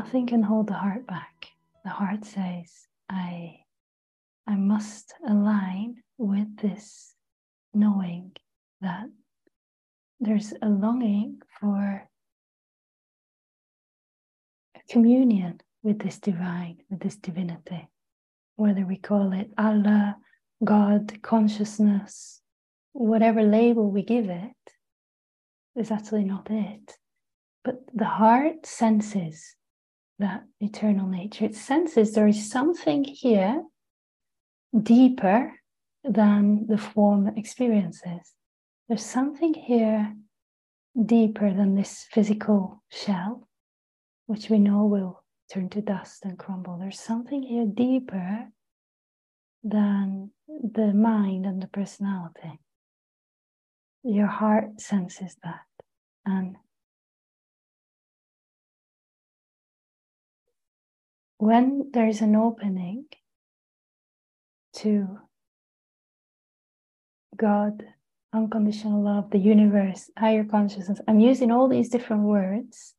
nothing can hold the heart back. The heart says, I, I must align with this knowing that there's a longing for a communion with this divine, with this divinity, whether we call it Allah, God, consciousness, whatever label we give it, is actually not it. But the heart senses that eternal nature. It senses there is something here deeper than the form experiences. There's something here deeper than this physical shell, which we know will turn to dust and crumble. There's something here deeper than the mind and the personality. Your heart senses that. And when there is an opening to God, unconditional love, the universe, higher consciousness, I'm using all these different words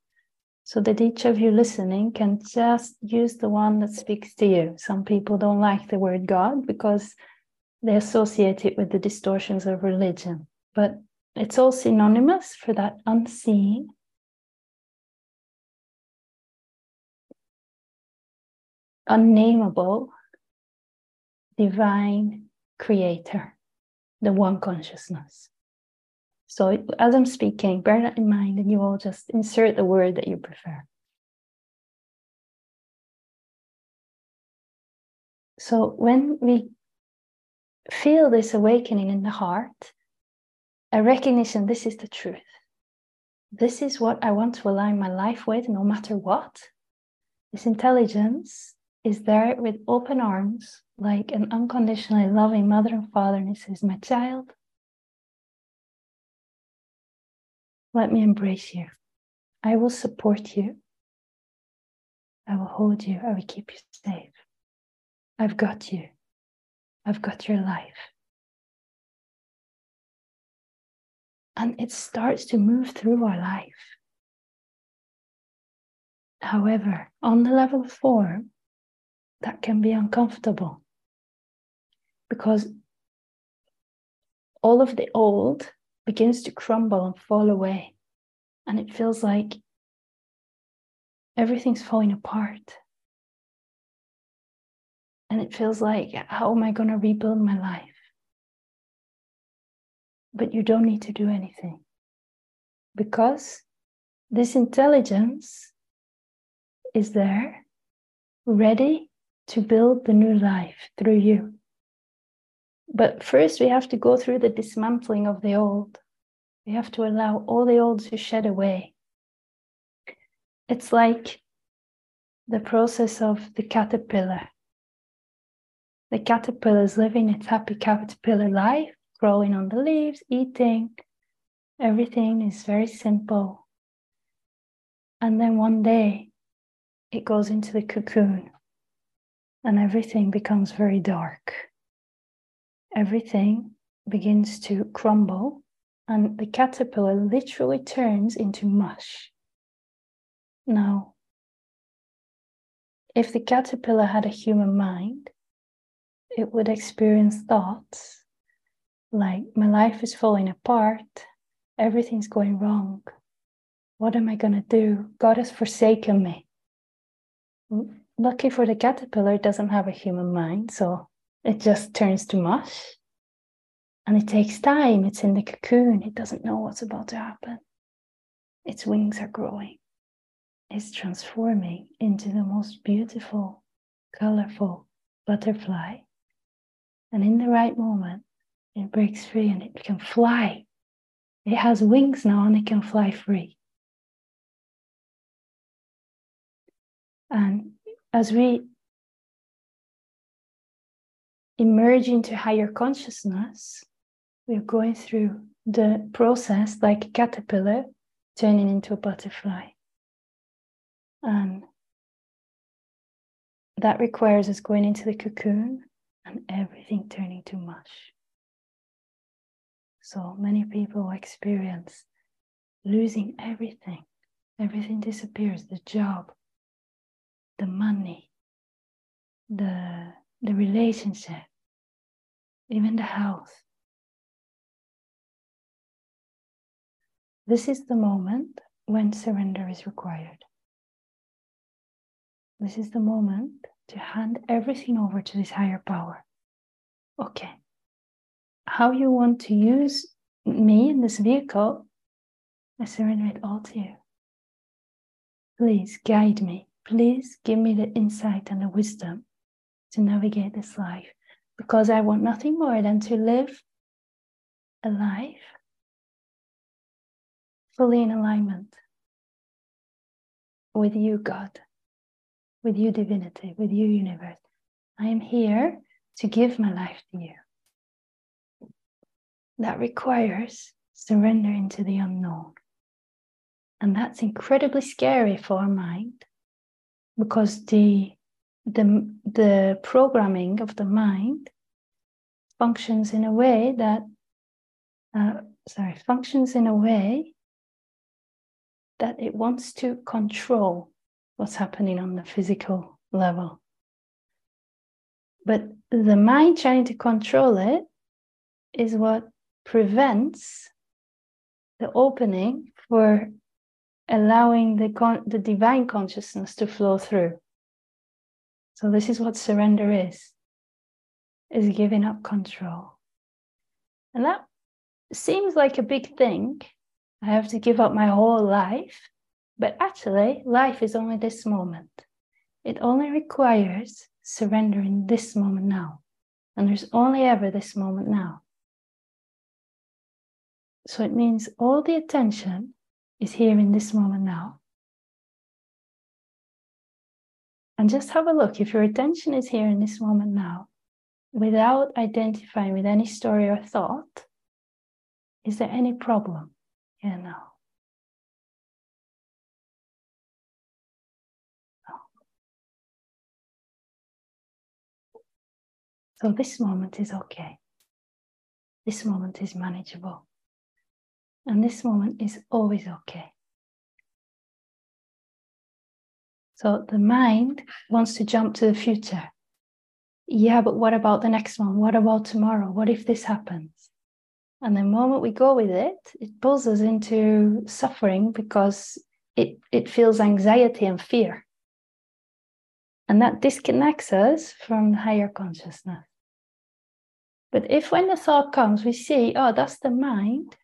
so that each of you listening can just use the one that speaks to you. Some people don't like the word God because they associate it with the distortions of religion, but it's all synonymous for that unseen unnameable divine creator, the one consciousness. So as I'm speaking, bear that in mind and you all just insert the word that you prefer. So when we feel this awakening in the heart, a recognition this is the truth. This is what I want to align my life with, no matter what. This intelligence is there with open arms, like an unconditionally loving mother and father, and he says, My child, let me embrace you. I will support you. I will hold you. I will keep you safe. I've got you. I've got your life. And it starts to move through our life. However, on the level of form, that can be uncomfortable because all of the old begins to crumble and fall away. And it feels like everything's falling apart. And it feels like, how am I going to rebuild my life? But you don't need to do anything because this intelligence is there, ready to build the new life through you. But first, we have to go through the dismantling of the old. We have to allow all the old to shed away. It's like the process of the caterpillar. The caterpillar is living its happy caterpillar life, crawling on the leaves, eating. Everything is very simple. And then one day, it goes into the cocoon and everything becomes very dark. Everything begins to crumble, and the caterpillar literally turns into mush. Now, if the caterpillar had a human mind, it would experience thoughts like, My life is falling apart, everything's going wrong. What am I going to do? God has forsaken me lucky for the caterpillar, it doesn't have a human mind, so it just turns to mush. And it takes time. It's in the cocoon. It doesn't know what's about to happen. Its wings are growing. It's transforming into the most beautiful, colorful butterfly. And in the right moment, it breaks free and it can fly. It has wings now and it can fly free. And as we emerge into higher consciousness, we're going through the process like a caterpillar turning into a butterfly. And that requires us going into the cocoon and everything turning to mush. So many people experience losing everything. Everything disappears the job, the money, the, the relationship, even the health. This is the moment when surrender is required. This is the moment to hand everything over to this higher power. Okay. How you want to use me in this vehicle, I surrender it all to you. Please guide me. Please give me the insight and the wisdom to navigate this life because I want nothing more than to live a life fully in alignment with you, God, with you, divinity, with you, universe. I am here to give my life to you. That requires surrender into the unknown. And that's incredibly scary for our mind because the, the, the programming of the mind functions in a way that, uh, sorry, functions in a way that it wants to control what's happening on the physical level. But the mind trying to control it is what prevents the opening for allowing the, con- the divine consciousness to flow through. So this is what surrender is, is giving up control. And that seems like a big thing. I have to give up my whole life. But actually, life is only this moment. It only requires surrender in this moment now. And there's only ever this moment now. So it means all the attention is here in this moment now. And just have a look if your attention is here in this moment now, without identifying with any story or thought, is there any problem here now? So this moment is okay. This moment is manageable. And this moment is always okay. So the mind wants to jump to the future. Yeah, but what about the next one? What about tomorrow? What if this happens? And the moment we go with it, it pulls us into suffering because it, it feels anxiety and fear. And that disconnects us from higher consciousness. But if when the thought comes, we see, oh, that's the mind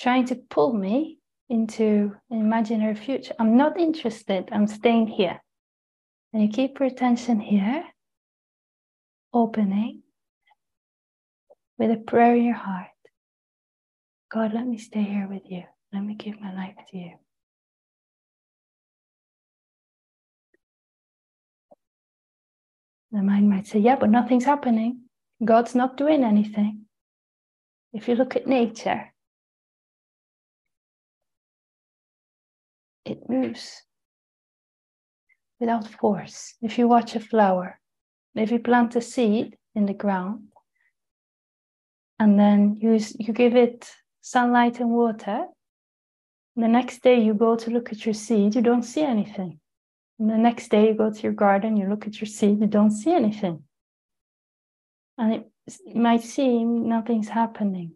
trying to pull me into an imaginary future, I'm not interested, I'm staying here. And you keep your attention here, opening with a prayer in your heart. God, let me stay here with you. Let me give my life to you. The mind might say, Yeah, but nothing's happening. God's not doing anything. If you look at nature, it moves without force. If you watch a flower, if you plant a seed in the ground and then you, you give it sunlight and water, the next day you go to look at your seed, you don't see anything. And the next day you go to your garden, you look at your seed, you don't see anything. And it might seem nothing's happening.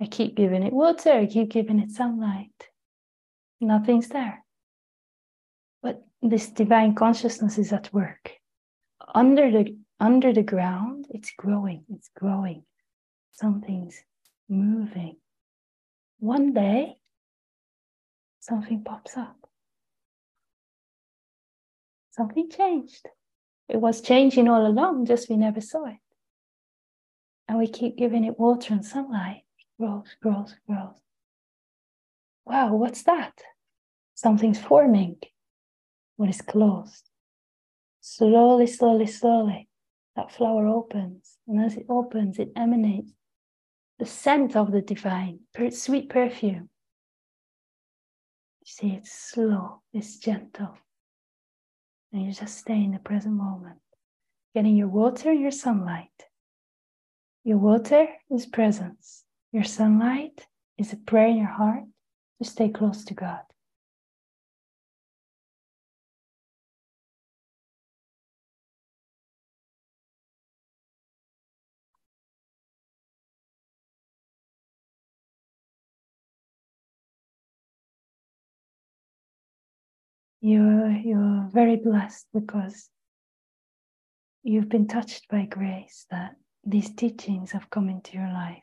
I keep giving it water, I keep giving it sunlight. Nothing's there. But this divine consciousness is at work. Under the under the ground, it's growing, it's growing. Something's moving. One day, something pops up. Something changed. It was changing all along, just we never saw it. And we keep giving it water and sunlight. It grows, grows, grows. Wow, what's that? Something's forming when it's closed. Slowly, slowly, slowly, that flower opens. And as it opens, it emanates the scent of the divine, sweet perfume. You see, it's slow, it's gentle. And you just stay in the present moment, getting your water, your sunlight. Your water is presence. Your sunlight is a prayer in your heart to stay close to God. You're, you're very blessed because you've been touched by grace that these teachings have come into your life.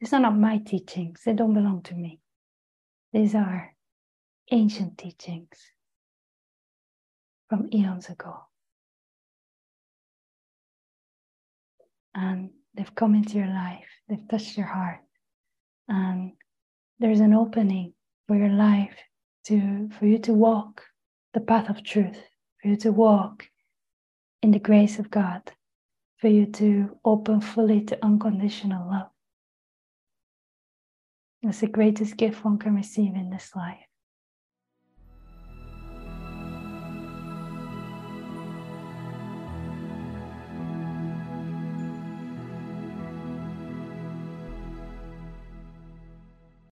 These are not my teachings, they don't belong to me. These are ancient teachings from eons ago. And they've come into your life, they've touched your heart, and there's an opening for your life to for you to walk the path of truth, for you to walk in the grace of God, for you to open fully to unconditional love. It's the greatest gift one can receive in this life.